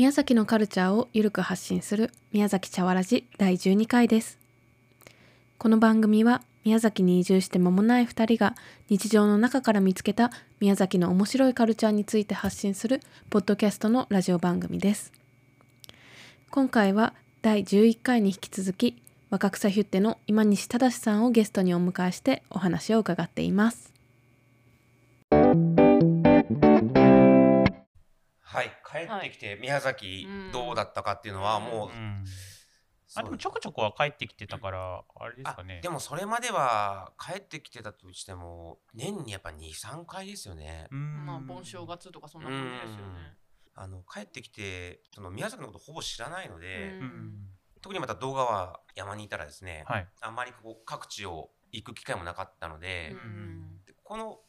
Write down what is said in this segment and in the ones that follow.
宮崎のカルチャーをゆるく発信する宮崎茶わらじ第12回です。この番組は宮崎に移住して間もない2人が日常の中から見つけた宮崎の面白いカルチャーについて発信するポッドキャストのラジオ番組です。今回は第11回に引き続き若草ヒュッテの今西忠さんをゲストにお迎えしてお話を伺っています。はい、帰ってきて宮崎どうだったかっていうのはもう、あでもちょこちょこは帰ってきてたからあれですあかね。でもそれまでは帰ってきてたとしても年にやっぱ23回ですよね。うん。まあ盆正月とかそんな感じですよね。あの帰ってきてその宮崎のことほぼ知らないので、特にまた動画は山にいたらですね、はい。あんまりこう各地を行く機会もなかったのでこの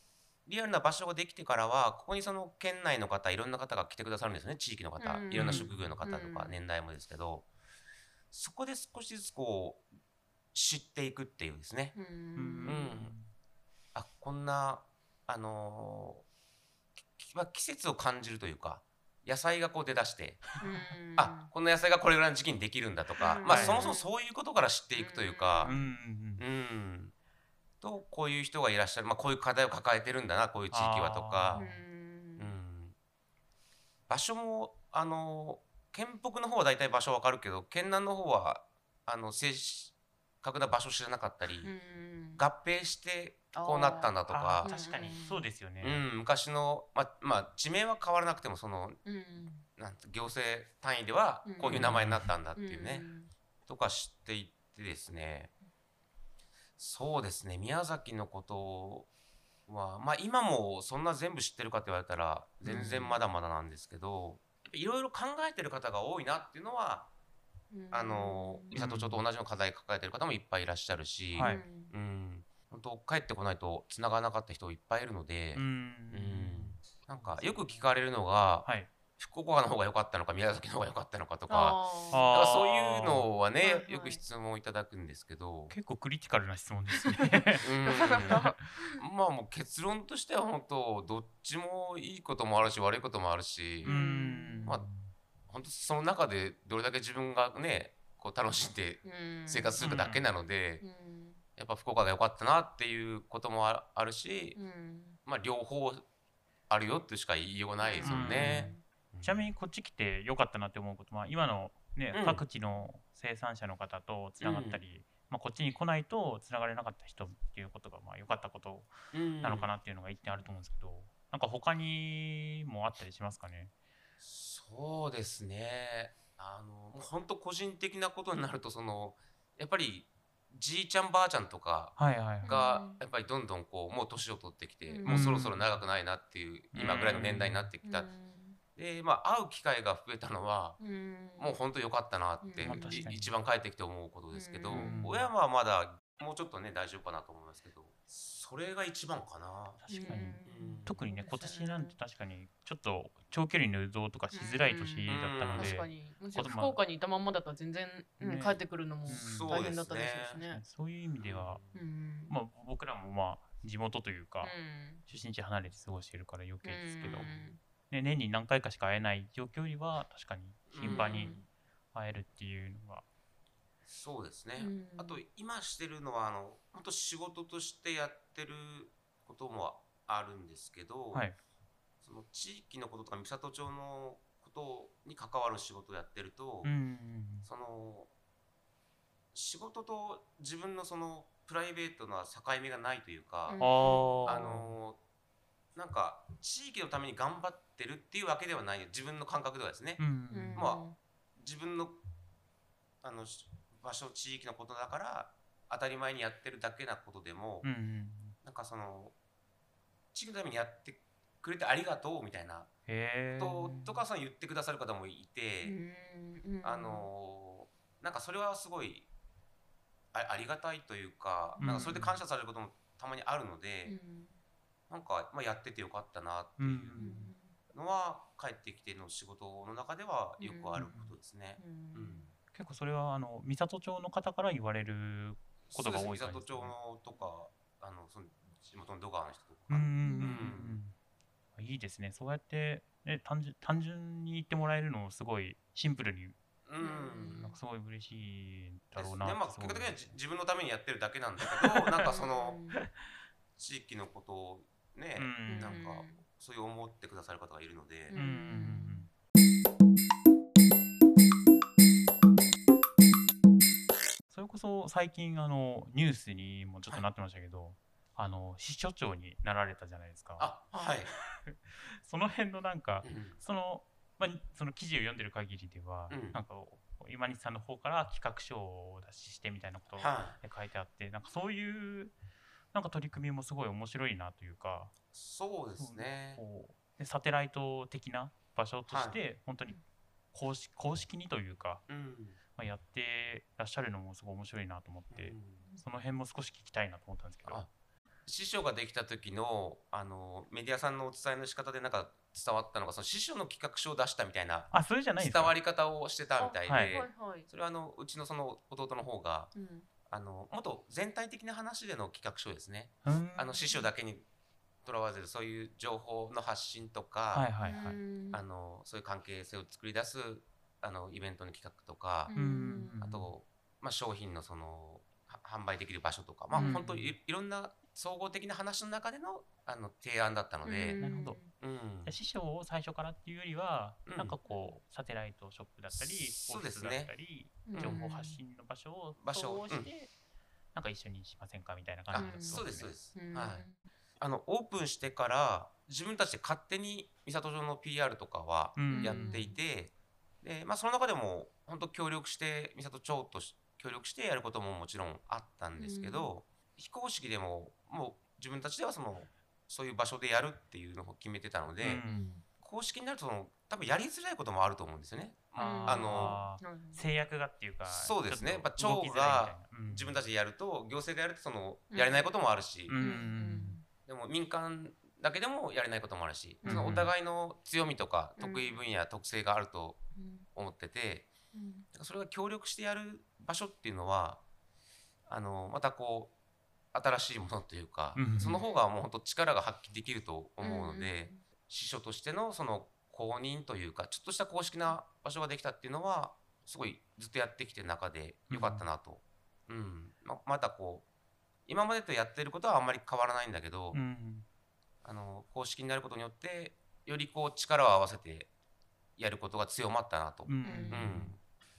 リアルな場所ができてからはここにその県内の方いろんな方が来てくださるんですね。地域の方、うんいろんな職業の方とかうん年代もですけど、そこで少しずつこう知っていくっていうですね、うんうんあこんなあのーきまあ季節を感じるというか野菜がこう出だして、うんあこの野菜がこれぐらいの時期にできるんだとか、うんまあはい。そもそもそういうことから知っていくというか。うん、うん。うんとこういう人がいらっしゃる、まあ、こういう課題を抱えてるんだなこういう地域はとか。う、うん。ん、場所もあの県北の方は大体場所わかるけど県南の方はあの正確な場所知らなかったり、うん。合併してこうなったんだとか。確かに。そうですよね。うん、昔の、まあまあ、地名は変わらなくてもそのうん。なんて行政単位ではこういう名前になったんだっていうね、ん。とか知っていってですねそうですね宮崎のことはまあ今もそんな全部知ってるかって言われたら全然まだまだなんですけどいろいろ考えてる方が多いなっていうのはうん。あの美里町と同じような課題抱えてる方もいっぱいいらっしゃるし、はい。うん。本当帰ってこないと繋がらなかった人いっぱいいるので、うん。うん。なんかよく聞かれるのが、はい福岡の方が良かったのか宮崎の方が良かったのかとかからそういうのはねはいはい。よく質問いただくんですけど、結構クリティカルな質問ですね。うん。まあもう結論としては本当どっちもいいこともあるし悪いこともあるし、うん。まあ本当その中でどれだけ自分がねこう楽しんでうん。生活するかだけなので、うん。やっぱ福岡が良かったなっていうこともああるし、うん。まあ両方あるよってしか言いようがないですよね。ちなみにこっち来てよかったなって思うことは今のね、うん。各地の生産者の方とつながったり、まあ、こっちに来ないとつながれなかった人っていうことがまあ良かったことうん。なのかなっていうのが一点あると思うんですけど、なんか他にもあったりしますかね？そうですね。あの、もう本当個人的なことになると、その、やっぱり、じいちゃんばあちゃんとかがうん、やっぱりどんどんこう、もう年を取ってきて、うん。もうそろそろ長くないなっていう、今ぐらいの年代になってきた。で、まあ、会う機会が増えたのは、うん。もう本当良かったなって、一番帰ってきて思うことですけど、うん。親はまだ、もうちょっとね、大丈夫かなと思いますけど、それが一番かな。確かに、うん。特にね今年なんて確かにちょっと長距離の移動とかしづらい年だったので、確かに。むしろ福岡にいたまんまだったら全然、うん。ね帰ってくるのもそう大変だったでしょうしね。そういう意味では、うん。まあ、僕らもまあ地元というか、うん。出身地離れて過ごしているから余計ですけど、うんね、年に何回かしか会えない状況よりは確かに頻繁にうん。会えるっていうのが、そうですね。うん。あと今してるのはあの本当仕事としてやってることもあるんですけど、はい。その地域のこととか美里町のことに関わる仕事をやってると、うんその仕事と自分のそのプライベートな境目がないというか、あのなんか地域のために頑張ってるっていうわけではない自分の感覚ではですね、うん。うん。ま自分のあのし場所地域のことだから当たり前にやってるだけなことでも、うんうんなんかその地域のためにやってくれてありがとうみたいなこととかその言ってくださる方もいて、うんうん。あのなんかそれはすごいあありがたいというか,、うん。なんかそれで感謝されることもたまにあるので、うんなんか、まあ、やっててよかったなってうんいうのは、帰ってきての仕事の中ではよくあることですね。うん。うん。結構それはあの美里町の方から言われることが多いですか？ですね。美里町のとかあのその地元の土川の人とか、うんうんうんうんうん。いいですね。そうやって、ね、単純単純に言ってもらえるのすごいシンプルにうん。なんかすごい嬉しいだろうでまあなってすごい結果的にはじ自分のためにやってるだけなんだけどなんかその地域のことをね、うん。なんかそういう思ってくださる方がいるので、うん。それこそ最近あのニュースにもちょっとなってましたけど、あの支所長になられたじゃないですか。あはい、その辺のなんかうんその,、まあ、その記事を読んでる限りでは、うん。なんか今西さんの方から企画書をお出ししてみたいなことはが書いてあって、なんかそういうなんか取り組みもすごい面白いなというか、そうですね、こうでサテライト的な場所として本当に公式公式にというか、うん。まあ、やってらっしゃるのもすごい面白いなと思って、うん。その辺も少し聞きたいなと思ったんですけど。あ師匠ができた時のあのメディアさんのお伝えの仕方でなんか伝わったのがその師匠の企画書を出したみたいなあ、それじゃないんですか。伝わり方をしてたみたいで、はいはいはい。それはあのうちのその弟の方がうんあのもっと全体的な話での企画書ですね。うん。あの師匠だけにとらわずそういう情報の発信とか、はいはいはい。うん。あのそういう関係性を作り出すあのイベントの企画とか、うん。あと、まあ、商品のそのは販売できる場所とか、まあうん。本当いいろんな総合的な話の中でのあの提案だったので、なるほどうん。で師匠を最初からっていうよりは、うん。なんかこうサテライトショップだったりそうですね。オフィスだったり、うん。情報発信の場所を場所を通して、なんか一緒にしませんかみたいな感じだったん。あそうですそうねです、うん。はい。あのオープンしてから自分たちで勝手に三郷町の PR とかはうん。やっていて、でまあ、その中でも本当協力して三郷町とし協力してやることももちろんあったんですけど、非公式でももう自分たちではそのそういう場所でやるっていうのを決めてたので、うん。公式になるとその多分やりづらいこともあると思うんですよね。ああの制約がっていうかそうですね。ちょっと動きづらいみたいな。うん。自分たちでやると行政がやるとそのやれないこともあるし、でも民間だけでもやれないこともあるし、うん。そのお互いの強みとかうん。得意分野、特性があるとうん。思っててうん。それが協力してやる場所っていうのはあのまたこう新しいものというか、うんその方がもう本当力が発揮できると思うので、うん司書としてのその公認というかちょっとした公式な場所ができたっていうのはすごいずっとやってきてる中で良かったなと、うんままたこう今までとやってることはあんまり変わらないんだけど、うんあの公式になることによってよりこう力を合わせてやることが強まったなと、うん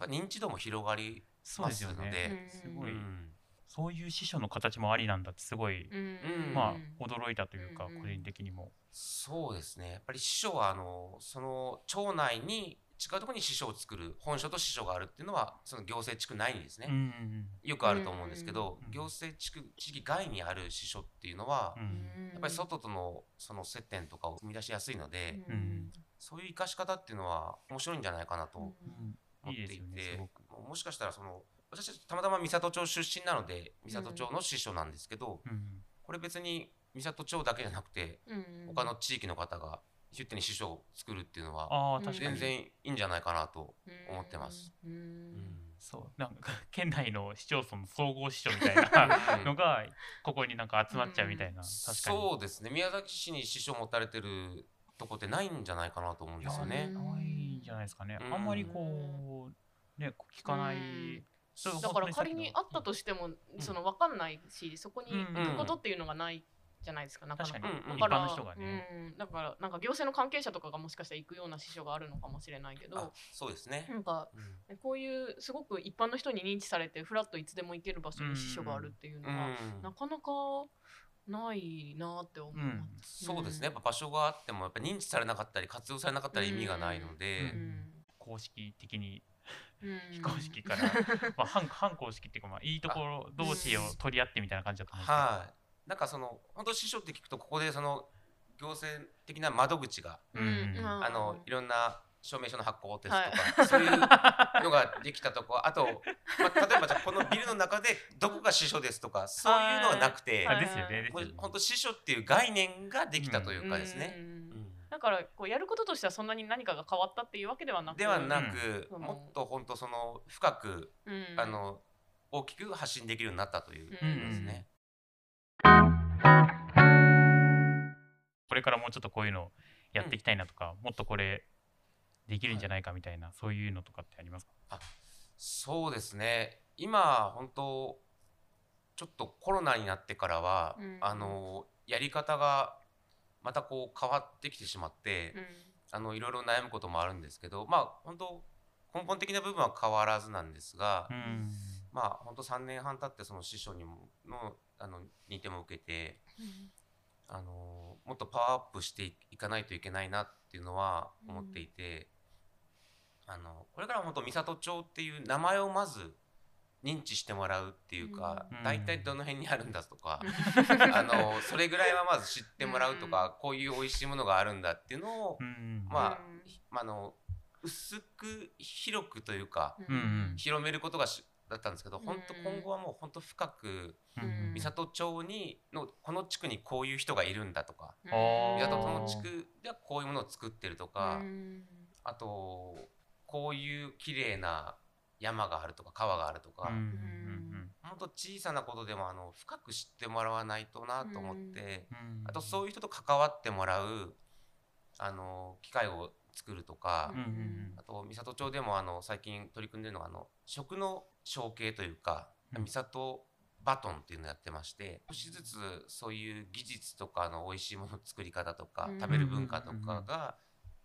認知度も広がりますのでね。うん。すごい、うんそういう師匠の形もありなんだってすごい、うん。まあ驚いたというか、うん個人的にも。そうですね。やっぱり師匠はあのその町内に違うところに師匠を作る本所と師匠があるっていうのはその行政地区内にですね、うんうんよくあると思うんですけど、うん行政地区地域外にある師匠っていうのは、うんうん。やっぱり外とのその接点とかを生み出しやすいので、うんそういう生かし方っていうのは面白いんじゃないかなと思っていて、もしかしたらその私たちたまたま三郷町出身なので三郷町の師匠なんですけど、うん。これ別に三郷町だけじゃなくて他の地域の方がヒュッテに師匠を作るっていうのは全然いいんじゃないかなと思ってます。うんうん。そう。なんか県内の市町村の総合市長みたいな のがここになんか集まっちゃうみたいな、そうですね。宮崎市に師匠持たれてるとこってないんじゃないかなと思うんですよね。ないんじゃないですかね、うん。あんまりこうね聞かない、だから仮にあったとしてもその分かんないしそこに行くことっていうのがないじゃないですかなかなか確かに、うんうん。一般の人がね、うん、だからなんか行政の関係者とかがもしかしたら行くような師匠があるのかもしれないけあどそうですね。なんかうん。こういうすごく一般の人に認知されてフラッといつでも行ける場所に師匠があるっていうのは、うんなかなかないなって思います。そうですね。やっぱ場所があってもやっぱ認知されなかったり活用されなかったら意味がないので、うん。公式的にうん非公式から、まあ、反反公式っていうか、まあ、いいところ同士を取り合ってみたいな感じだと思うんですけど、はい。なんかその本当師匠って聞くとここでその行政的な窓口がうん。あのいろんな証明書の発行ですとか、は いそういうのができたとこ。あと、まあ、例えばじゃあこのビルの中でどこが師匠ですとかそういうのはなくて、本当師匠っていう概念ができたというかですね。うんうんだからこうやることとしてはそんなに何かが変わったっていうわけではなくではなく、うん。もっと本当その深く、うん。あの大きく発信できるようになったというですね。これからもうちょっとこういうのやっていきたいなとか、もっとこれできるんじゃないかみたいな、そういうのとかってありますか？そうですね。今本当ちょっとコロナになってからは、うん。あのやり方がまたこう変わってきてしまって、うん。あのいろいろ悩むこともあるんですけどまあ本当根本的な部分は変わらずなんですが、うん。まあ本当3年半経ってその師匠にものあの認定も受けてあのもっとパワーアップしていかないといけないなっていうのは思っていて、あのこれから本当三郷町っていう名前をまず認知してもらうっていうか、うん。大体どの辺にあるんだとか、あのそれぐらいはまず知ってもらうとか、こういう美味しいものがあるんだっていうのを、うん。まあうん。まああの薄く広くというか、広めることがしだったんですけど、うん。本当今後はもう本当深くうん。三郷町にのこの地区にこういう人がいるんだとか、三郷の地区ではこういうものを作ってるとか、うん。あとこういう綺麗な山があるとか川があるとか、うんうん本当小さなことでもあの深く知ってもらわないとなと思って、うん。うんあとそういう人と関わってもらうあの機会を作るとか、あと三郷町でもあの最近取り組んでるのがあの食の承継というか、うん。三郷バトンっていうのをやってまして少しずつそういう技術とかの美味しいものの作り方とか、うん。食べる文化とかが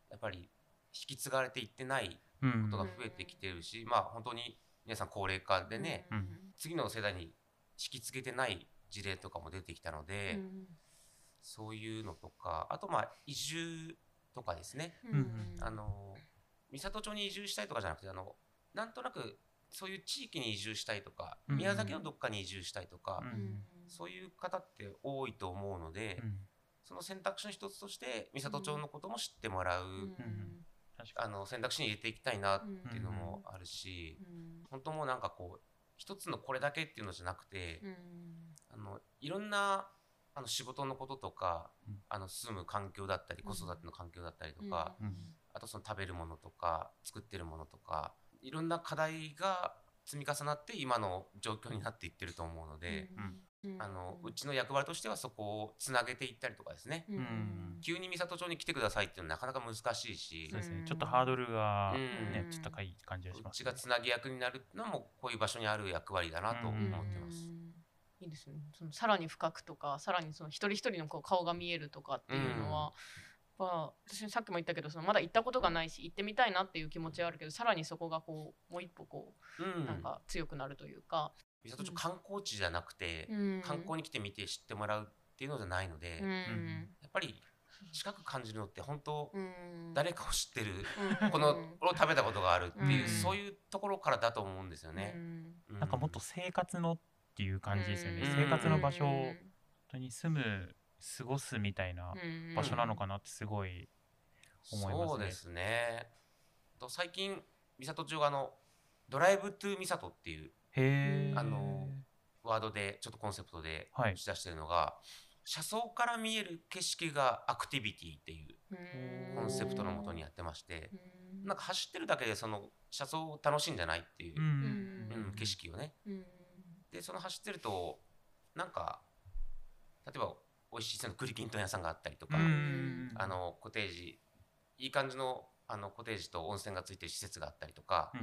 やっぱり引き継がれていってないうんことが増えてきてるし、まあ本当に皆さん高齢化でね、うん。次の世代に引き継げてない事例とかも出てきたので、うんそういうのとかあとまあ移住とかですね、うんあの三郷町に移住したいとかじゃなくてあのなんとなくそういう地域に移住したいとか、うん宮崎のどっかに移住したいとか、うん。そういう方って多いと思うので、うん。その選択肢の一つとして三郷町のことも知ってもらう、あの選択肢に入れていきたいなっていうのもあるし、本当もうなんかこう一つのこれだけっていうのじゃなくて、あのいろんなあの仕事のこととか、うん。あの住む環境だったりうん子育ての環境だったりとか、にうん。あとその食べるものとか作ってるものとかいろんな課題が積み重なって今の状況になっていってると思うので、あのうちの役割としてはそこをつなげていったりとかですね、ん。急に三郷町に来てくださいっていうのはなかなか難しいし、そうですうんねちょっとハードルがうん。ねちょっと高い感じがしますうちがつなぎ役になるのもこういう場所にある役割だなと思ってます。いいですね。そのさらに深くとか、さらにその一人一人のこう顔が見えるとかっていうのは、まあ私さっきも言ったけど、そのまだ行ったことがないし、行ってみたいなっていう気持ちはあるけど、さらにそこがこうもう一歩こうん。うなんか強くなるというか、三郷町観光地じゃなくて、うん。観光に来てみて知ってもらうっていうのじゃないので、うん。やっぱり近く感じるのって本当、うん。誰かを知ってる、うん。このを食べたことがあるっていう、うん。そういうところからだと思うんですよね。うん。うなんかもっと生活のっていう感じですよね。うん。生活の場所本当に住む過ごすみたいなうん。場所なのかなってすごい思いますね。そうですね。と最近三郷町があのドライブトゥ三郷っていうあのワードでちょっとコンセプトではい。打ち出してるのが、車窓から見える景色がアクティビティっていううん。コンセプトのもとにやってまして、うん。なんか走ってるだけでその車窓を楽しんじゃないっていうう、ん。うん。景色をね。うん。でその走ってるとなんか例えば美味しいその栗きんとん屋さんがあったりとか、うん。あのコテージいい感じのあのコテージと温泉がついてる施設があったりとか、う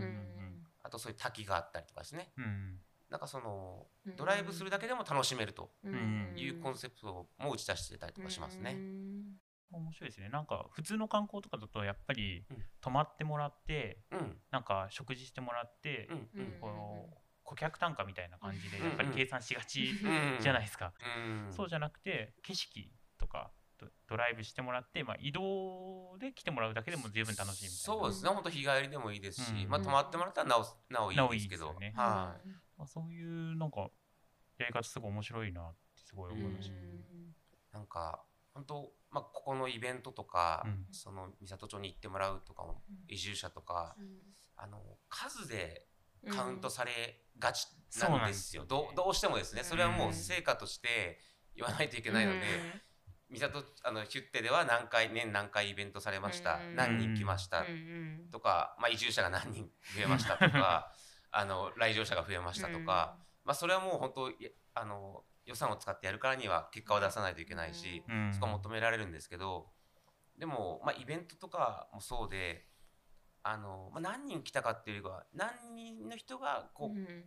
とそういう滝があったりとかですね。うんなんかそのうんドライブするだけでも楽しめるとんいうコンセプトも打ち出してたりとかしますね。面白いですね。なんか普通の観光とかだとやっぱりうん。泊まってもらってうん。なんか食事してもらってうん。うんこう顧客単価みたいな感じでうんやっぱり計算しがちうんじゃないですか。うん。そうじゃなくて景色ドドライブしてもらって、まあ、移動で来てもらうだけでも十分楽しいみたいな。そうですね。本当日帰りでもいいですし、うん。まあ泊まってもらったらなおなおいいですけど。なおいいですよね。はい。まあ、そういうなんかやり方すごい面白いなってすごい思いました、なんか本当まあここのイベントとか、うん。その三郷町に行ってもらうとかも移住者とか、あの数でカウントされがちなんですよ、そうなんですよね。どうどうしてもですね。それはもううん。成果として言わないといけないので、三郷あのヒュッテでは何回年何回イベントされました、うん。何人来ました、とか、まあ、移住者が何人増えましたとか あの来場者が増えましたとか、まあ、それはもう本当いあの予算を使ってやるからには結果を出さないといけないし、うん。そこは求められるんですけどでも、まあ、イベントとかもそうであの、まあ、何人来たかっていうよりは何人の人がこう、うん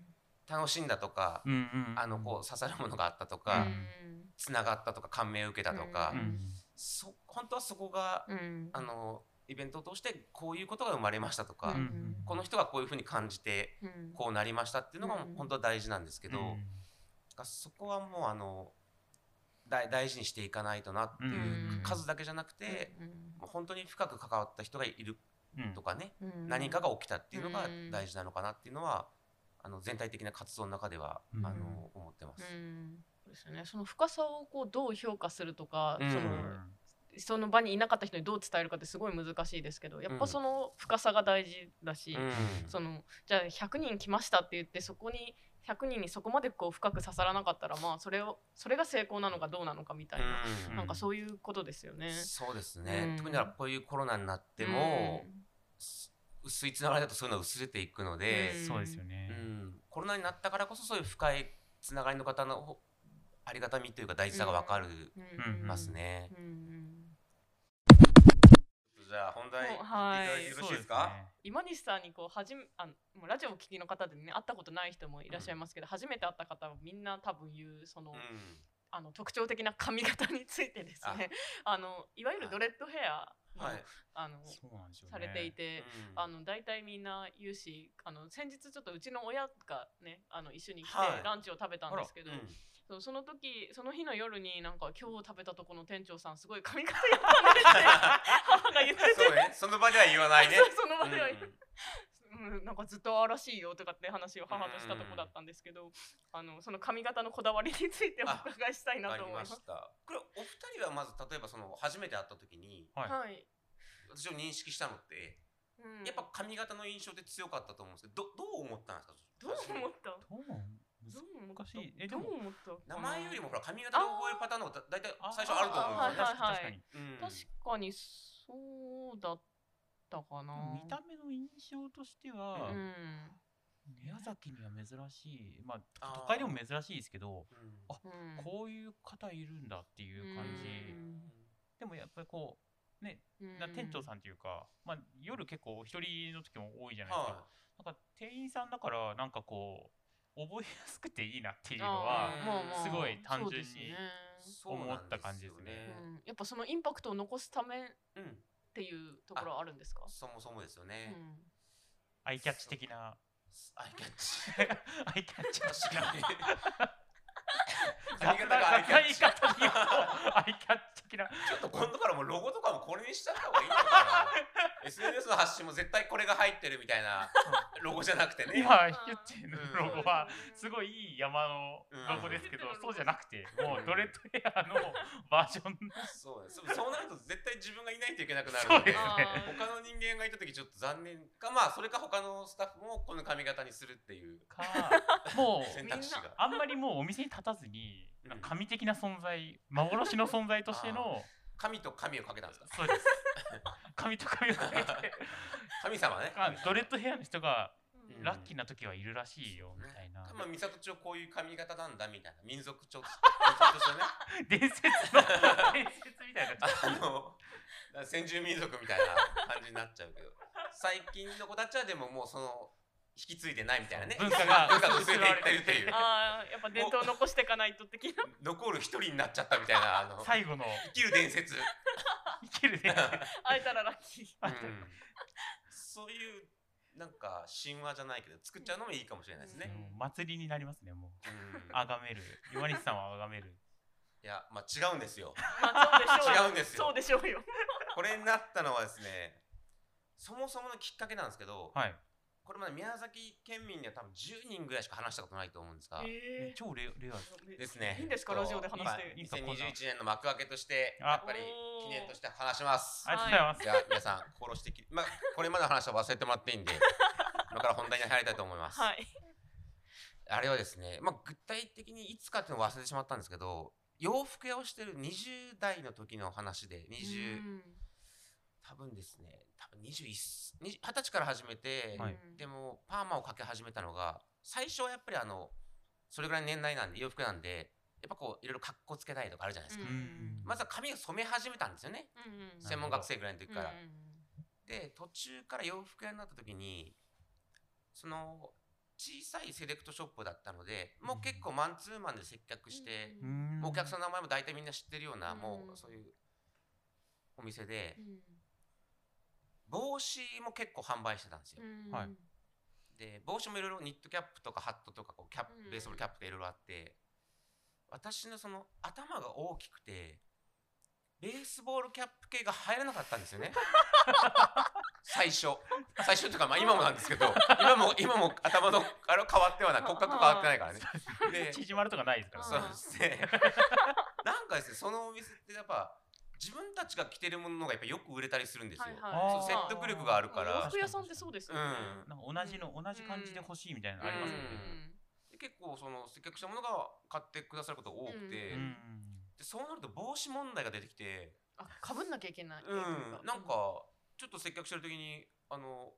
楽しんだとか、うんうん。あのこう刺さるものがあったとうか、ん。つながったとか感銘を受けたとか、うん。そ本当はそこが、うん。あのイベントを通してこういうことが生まれましたとか、うんこの人がこういうふうに感じてうん。こうなりましたっていうのがうん。本当は大事なんですけど、うん。だからそこはもうあの大大事にしていかないとなっていう、うん。数だけじゃなくて、もう本当に深く関わった人がいるうんとかね、うん。何かが起きたっていうのがうん。大事なのかなっていうのは、あの全体的な活動の中では、うん。あの思ってます。うん。そうですよね。その深さをこうどう評価するとか、うん。そのその場にいなかった人にどう伝えるかってすごい難しいですけど、やっぱその深さが大事だし、うん。そのじゃあ100人来ましたって言ってそこに100人にそこまでこう深く刺さらなかったらまあそれをそれが成功なのかどうなのかみたいな、うん。なんかそういうことですよね。そうですね、うん。特にこういうコロナになっても、す薄いつながりだとそういうのは薄れていくので、うん。そうですようね。ん。コロナになったからこそそういう深いつながりの方のほありがたみというか大事さが分かる。うん。うん。ますね。うん。うん。じゃあ本題よろしいですか、今西さん。にこうはじめあもうラジオをお聞きの方でね会ったことない人もいらっしゃいますけど、初めて会った方はみん。な多分言うその,、うん。あの特徴的な髪型についてですねあのいわゆるドレッドヘアの,、はい、あのそうなんですよね。されていて、うん。あの大体みんな言うしあの先日ちょっとうちの親がねあの一緒に来て、はい。ランチを食べたんですけど、うん。その時その日の夜になんか今日食べたとこの店長さんすごい髪型やったねって 母が言ってて。そうね。その場では言わないね。その場ではう。ん。うん、なんかずっとああらしいよとかって話を母としたとこだったんですけど、あのその髪型のこだわりについてお伺いしたいなと思います。した。これお二人はまず例えばその初めて会った時にはい。はい。私を認識したのってうんやっぱ髪型の印象って強かったと思うんですけどどどう思ったんですか？どう思った？どう？難しい。え、でどうも、思った？名前よりもほら髪型で覚えるパターンの方がだいたい最初あると思うんですよね。はいはいはい確かに。うん確かにそうだったかな。見た目の印象としては、うん。宮崎には珍しい、まあ、都会でも珍しいですけど、うんあうんこういう方いるんだっていう感じ。うんでもやっぱりこう、ね、うん。な店長さんっていうか、まあ、夜結構お一人の時も多いじゃないですか。はなんか店員さんだから、なんかこう、覚えやすくていいなっていうのあは、すごい単純に思った感じですね。うんやっぱそのインパクトを残すためっうん。ていうところはあるんですか？そもそもですようね。ん。アイキャッチ的な、アイキャッチ。アイキャッチ。確かに。雑髪型がアイキャッチ。ち雑な言い方に言うとアイキャッチ的な。ょっと今度からもうロゴとかもこれにしちゃった方がいいのかな。SNS の発信も絶対これが入ってるみたいなロゴじゃなくてね。今言ってるうんロゴはすごいいい山のロゴですけど、うんそうじゃなくてもうドレッドヘアのバージョンそうです。そうなると絶対自分がいないといけなくなるので、そうですね他の人間がいた時ちょっと残念か、まあそれか他のスタッフもこの髪型にするっていうかもう選択肢が。あんまりもうお店に立たずにうん。神的な存在幻の存在としての 神と神をかけたんですか？そうです。神と神をかけて。神様ね。あドレッドヘアの人がうん。ラッキーな時はいるらしいよみたいな。まあ、三郷町こういう髪型なんだみたいな民族町ね。伝説の伝説みたいな。あの先住民族みたいな感じになっちゃうけど。最近の子たちはでももうその引き継いでないみたいなね。文化が薄れていってるっていう。ああやっぱ伝統を残していかないと的な。残る一人になっちゃったみたいなあの。最後の。生きる伝説、う 生きる伝説。会えたらラッキー。ん、そういうなんか神話じゃないけど作っちゃうのもいいかもしれないですね、祭りになりますねもう。うん、崇める。岩西さんは崇める。いやまあ違うんですよ。まあそうでしょうよ。違うんですよ。そうでしょうよ。これになったのはですねそもそものきっかけなんですけど、はいこれまで宮崎県民には多分10人ぐらいしか話したことないと思うんですが、え超レレアーですね。いいんですか？ラジオで話して。いいですかこんな2021年の幕開けとして、あやっぱり記念として話します。ありがとうございます、じゃあ皆さん心してき、まあこれまでの話は忘れてもらっていいんで、今から本題に入りたいと思います。はい。あれはですね、まあ具体的にいつかっていうのを忘れてしまったんですけど、洋服屋をしてる20代の時の話で、20、うん多分ですね、多分21、20 20歳から始めて、はい。でもパーマをかけ始めたのが最初はやっぱりあのそれぐらいの年代なんで洋服なんでぱこういろいろ格好つけたいとかあるじゃないですか、うんまずは髪を染め始めたんですよね。うんうん専門学生ぐらいの時から、うんうんで途中から洋服屋になった時にその小さいセレクトショップだったのでもう結構マンツーマンで接客して、うん。もうお客さんの名前も大体みんな知ってるような、うん。もうそういうお店でうん帽子も結構販売してたんですよ、うん。はい。で帽子もいろいろニットキャップとかハットとかこうキャップうん。ベースボールキャップとかいろいろあって私のその頭が大きくてベースボールキャップ系が入らなかったんですよね。最初。最初というかまあ今もなんですけど今も今も頭のあれ変わってはない。骨格変わってないからね。で縮まるとかないですからそうですね。なんかですねそのお店ってやっぱ自分たちが着てるものがやっぱよく売れたりするんですよ、はいあはい説得力があるから。洋服屋さんってそうですよね。うん。なんか同じの同じ感じで欲しいみたいなのありますよね。で結構その接客したものが買ってくださることが多くて、うん。でそうなると帽子問題が出てきて、あ、かぶんなきゃいけない。うん、なんかちょっと接客してる時にあの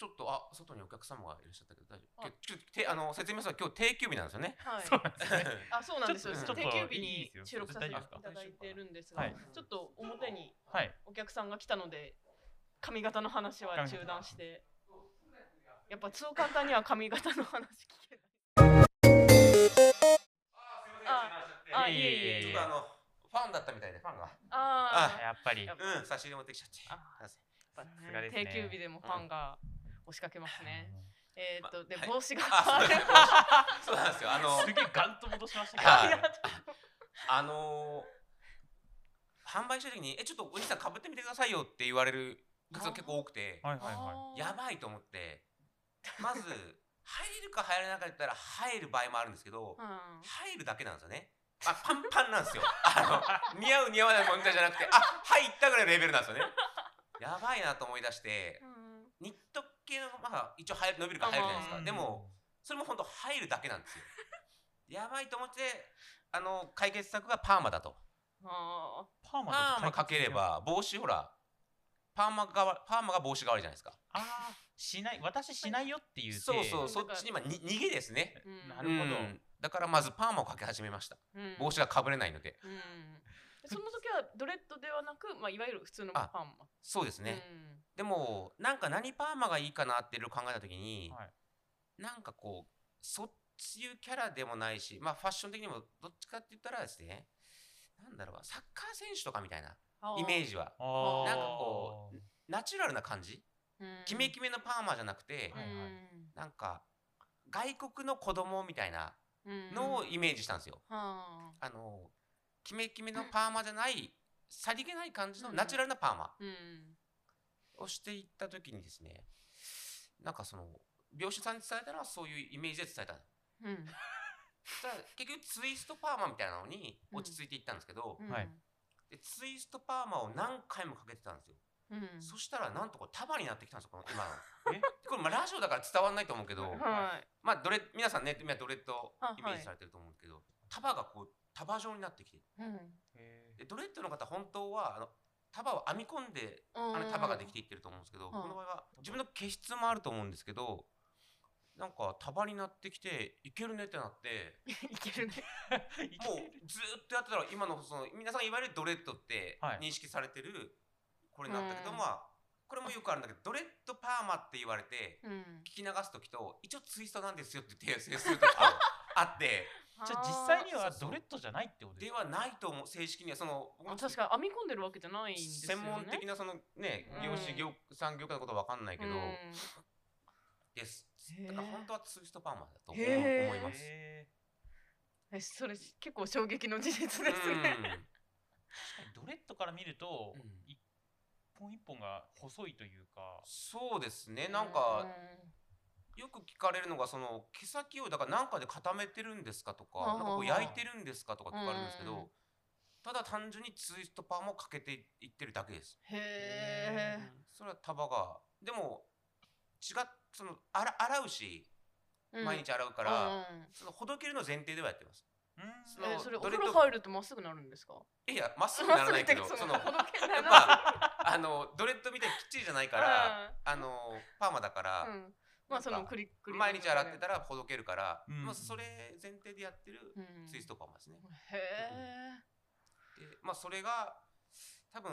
ちょっとあ外にお客様がいらっしゃったけど大丈夫あちょっとてあの説明す今日定休日なんですよね。はい。そうなんですね。あ、そうなんですよ。ちょっと定休日に収録させていただいてるんですがはい、ちょっと表にはい。お客さんが来たので髪型の話は中断して。やっぱそう簡単には髪型の話聞けない。あいえいえちょっとあのファンだったみたいでファンがあやっぱりうん差し入れ持ってきちゃって。定休日でもファンが押しかけますね。えっと、ではい。帽子がそうなんですよ。あのすげえガンと戻しました。あのー販売した時に「えちょっとお兄さんかぶってみてくださいよ」って言われる方が結構多くてやばいと思って。まず入るか入らないか言ったら入る場合もあるんですけどうん。入るだけなんですよね。あパンパンなんですよ。あの似合う似合わない問題じゃなくてあ入ったぐらいのレベルなんですよね。やばいなと思い出してうん。ニット系のまあ一応入る伸びるから入るじゃないですい。か。でもそれも本当入るだけなんですよ。やばいと思ってあの解決策がパーマだと。あパーマパーマかけれ。ば帽子ほらパーマがパーマが帽子代わりじゃないですか。ああしない私しないよっていうて。そうそううんそっちに今に逃げですね。ーうんなるほどうんだからまずパーマをかけ始めました。うん帽子がかぶれないので。その時はドレッドではなく、まあ、いわゆる普通のパあーマ。そうですね。うん。でもなんか何パーマがいいかなっていろいろ考えた時に、はい。なんかこうそそういうキャラでもないしまあファッション的にもどっちかって言ったらですねなんだろうサッカー選手とかみたいなイメージ、ジはなんかこうナチュラルな感じ？うん。キメキメのパーマじゃなくて、はいはいなんか外国の子供みたいなうん。のをイメージしたんですよ。はあ。あのキメキメのパーマじゃないさりげない感じのうん。ナチュラルなパーマうんをしていった時にですねなんかその病師さんに伝えたのはそういうイメージで伝えたの。うん。結局ツイストパーマみたいなのに落ち着いていったんですけど、うん。はい。でツイストパーマを何回もかけてたんですよ、うん。そしたらなんとこれ束になってきたんですよこの今の。え？これまあラジオだから伝わんないと思うけど、はい。まあどれ皆さんね今ドレッドあイメージされてると思うけど、束がこう束状になってきてうん。へでドレッドの方本当はあの束を編み込んでうん。あの束ができていってると思うんですけど、ん。この場合は自分の毛質もあると思うんですけどなんか束になってきていけるねってなって いけるね。ーもうずーっとやってたら今のその皆さんがいわゆるドレッドってはい。認識されてるこれになったけど、うん。まあこれもよくあるんだけどドレッドパーマって言われてうん。聞き流す時と一応ツイストなんですよって訂正する時とあって じゃあ実際にはドレッドじゃないってことですか？ではないと思う正式には。その確かに編み込んでるわけじゃないんですよね。専門的なそのねうん。業種業産業界のことは分かんないけど、うん。ですだから本当はツイストパーマだと思います。それ結構衝撃の事実うんですね。ー確かにドレッドから見るとうん。一本一本が細いというか。そうですね。なんかよく聞かれるのがその毛先をだから何かで固めてるんですかとかなんかこう焼いてるんですかとか聞かれるんですけうん。どただ単純にツイストパーマをかけていってるだけです。へえそれは束がでも違っその洗洗うし毎日洗うから、そのほどけるの前提ではやってます。うんそのえそれお風呂入るとまっすぐなるんですか？いやまっすぐならないけど そのほどけやっぱあのドレッドみたいにきっちりじゃないから、あのパーマだから、うんまあそのクリクリ毎日洗ってたらほどけるから、うん。まあ、それ前提でやってるうん。ツイストパーマですね。へでまあそれが多分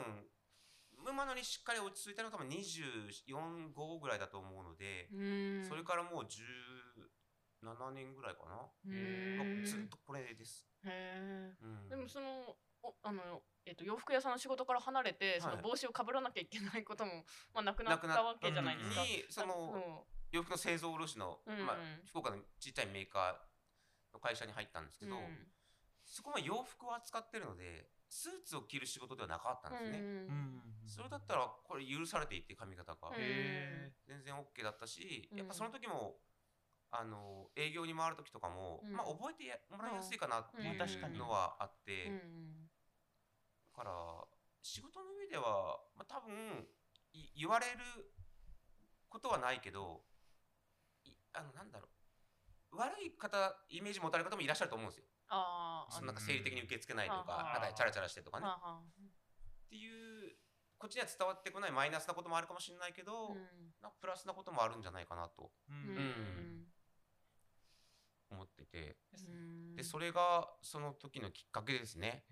馬のにしっかり落ち着いたのが多分24、5ぐらいだと思うのでえ、うん。それからもう17年ぐらいかな。うまん。あずっとこれです。へえうん。でもそのおあのえっと洋服屋さんの仕事から離れてそのはい。帽子をかぶらなきゃいけないこともまあなくなったわけじゃないですか。にその洋服の製造卸の、うんうん。まあ、福岡のちっちゃいメーカーの会社に入ったんですけど、うん。そこは洋服を扱ってるのでスーツを着る仕事ではなかったんですね。うんうん。それだったらこれ許されていて髪型が、全然 OK だったし、うん。やっぱその時もあの営業に回る時とかも、うん。まあ覚えてやもらいやすいかなっていうん。う確かに。のはあって、うん。だから仕事の上では、まあ、多分い言われることはないけどいあのなんだろう。悪い方イメージ持たれる方もいらっしゃると思うんですよ。ああそのなんか生理的に受け付けないとか、うん。なんかチャラチャラしてとかね。はあはっていうこっちには伝わってこないマイナスなこともあるかもしれないけど、あうん。なんかプラスなこともあるんじゃないかなと。ううん。ん思ってて。うん。でそれがその時のきっかけですね。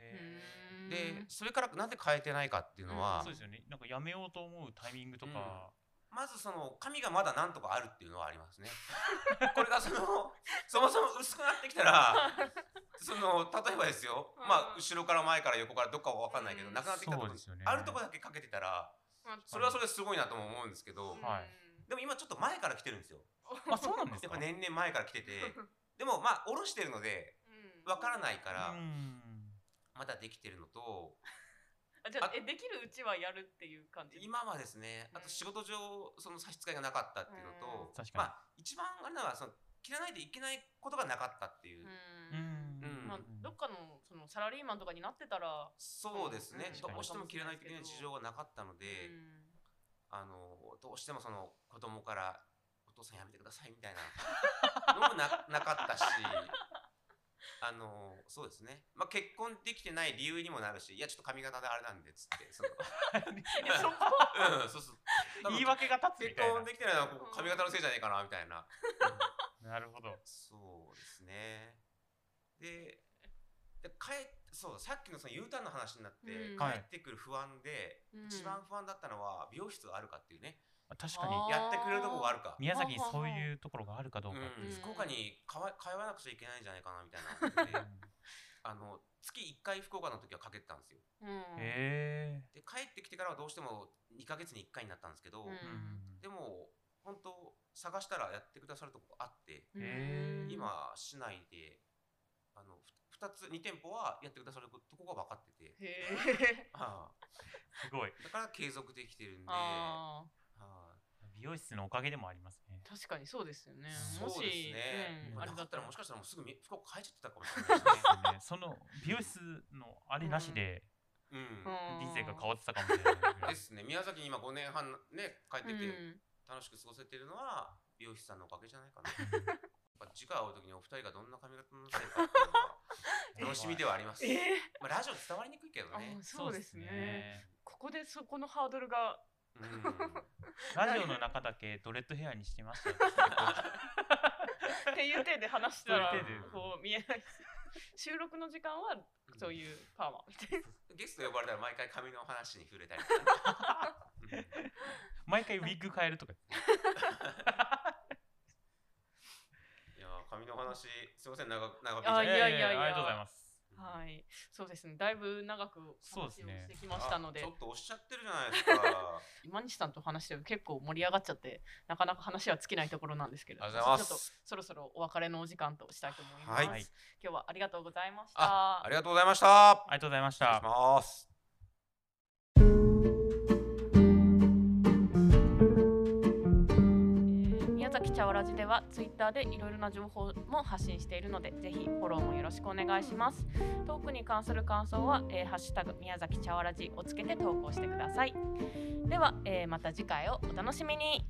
でそれからなんで変えてないかっていうのは、ーそうですよね。なんかやめようと思うタイミングとか、まずその髪がまだなんとかあるっていうのはありますね。これがその そもそも薄くなってきたらその例えばですよ、うん。まあ後ろから前から横からどっかは分かんないけど、うん。なくなってきたとこね。あるとこだけかけてたらまあそれはそれですごいなとも思うんですけど、うん。はい。でも今ちょっと前から来てるんですよ。あそうなんですか？やっぱ年々前から来てて。でもまあ下ろしてるのでうん。分からないからうん。まだできてるのとあじゃああえできるうちはやるっていう感じ？今はですねあと仕事上その差し支えがなかったっていうのうん。と確かに。まあ一番あれなのはその切らないといけないことがなかったっていう。う、ん。うん。まあ、どっかのそのサラリーマンとかになってたら、そうですね、うん。ど。うしても切らないといけない事情がなかったのうで、んあのどうしてもその子供からお父さんやめてくださいみたいなのもななかったしあのそうですね、まあ、結婚できてない理由にもなるしいやちょっと髪型であれなんでっつってその。えそこ？うんそうそう。多 分言い訳が立つみ結たいな。婚できてないのはここ髪型のせいじゃねえかなみたいな、なるほど。そうですね。でで帰っそうださっきのその U ターンの話になって、うん。帰ってくる不安で、うん。一番不安だったのは美容室があるかっていうね確かに。やってくれるとこがあるか、宮崎にそういうところがあるかどうか福岡にかわ通わなくちゃいけないんじゃないかなみたいなで。あの月1回福岡の時はかけてたんですよ。うん。へで帰ってきてからはどうしても2ヶ月に1回になったんですけど、うん。でも本当探したらやってくださるとこあって、今市内であのふ2つ2店舗はやってくださるとこが分かってて。へえ あすごい。あだから継続できてるんで。あああ美容室のおかげでもありますね。ー確かにそうですよね。そうですもし、ね、うん、まあ、あれだったたらもしかしたらもうすぐみ福岡帰っちゃってたかもしれないですね。その美容室のあれなしでうん。人生が変わってたかもしれない。ですね。宮崎に今5年半ね帰ってきてうん。楽しく過ごせてるのは美容師さんのおかげじゃないかな。やっぱ次回会う時にお二人がどんな髪型になってるかっていうのは 楽しみではあります、えー。まあ、ラジオ伝わりにくいけどあね。そうですね。ここでそこのハードルがうんラジオの中だけドレッドヘアにしてましたよ。っていう体で話したらこう見えない。し収録の時間はそういうパーマみたいな。ゲスト呼ばれたら毎回髪の話に触れたり 毎回ウィッグ変えるとか。いやー髪の話すいません。長く長く。あいやいやいや。ありがとうございますはい。そうですね。だいぶ長く話をしてきましたので。あちょっとおっしゃってるじゃないですか。今西さんと話してる結構盛り上がっちゃってなかなか話は尽きないところなんですけれど。ありがとうございます。ちょっとそろそろお別れのお時間としたいと思います、はい。はい今日はありがとうございました。あありがとうございました。ありがとうございまし失礼したチャオラジではツイッターでいろいろな情報も発信しているのでぜひフォローもよろしくお願いします。トークに関する感想は、えーハッシュタグ宮崎チャオラジをつけて投稿してください。では、えーまた次回をお楽しみに。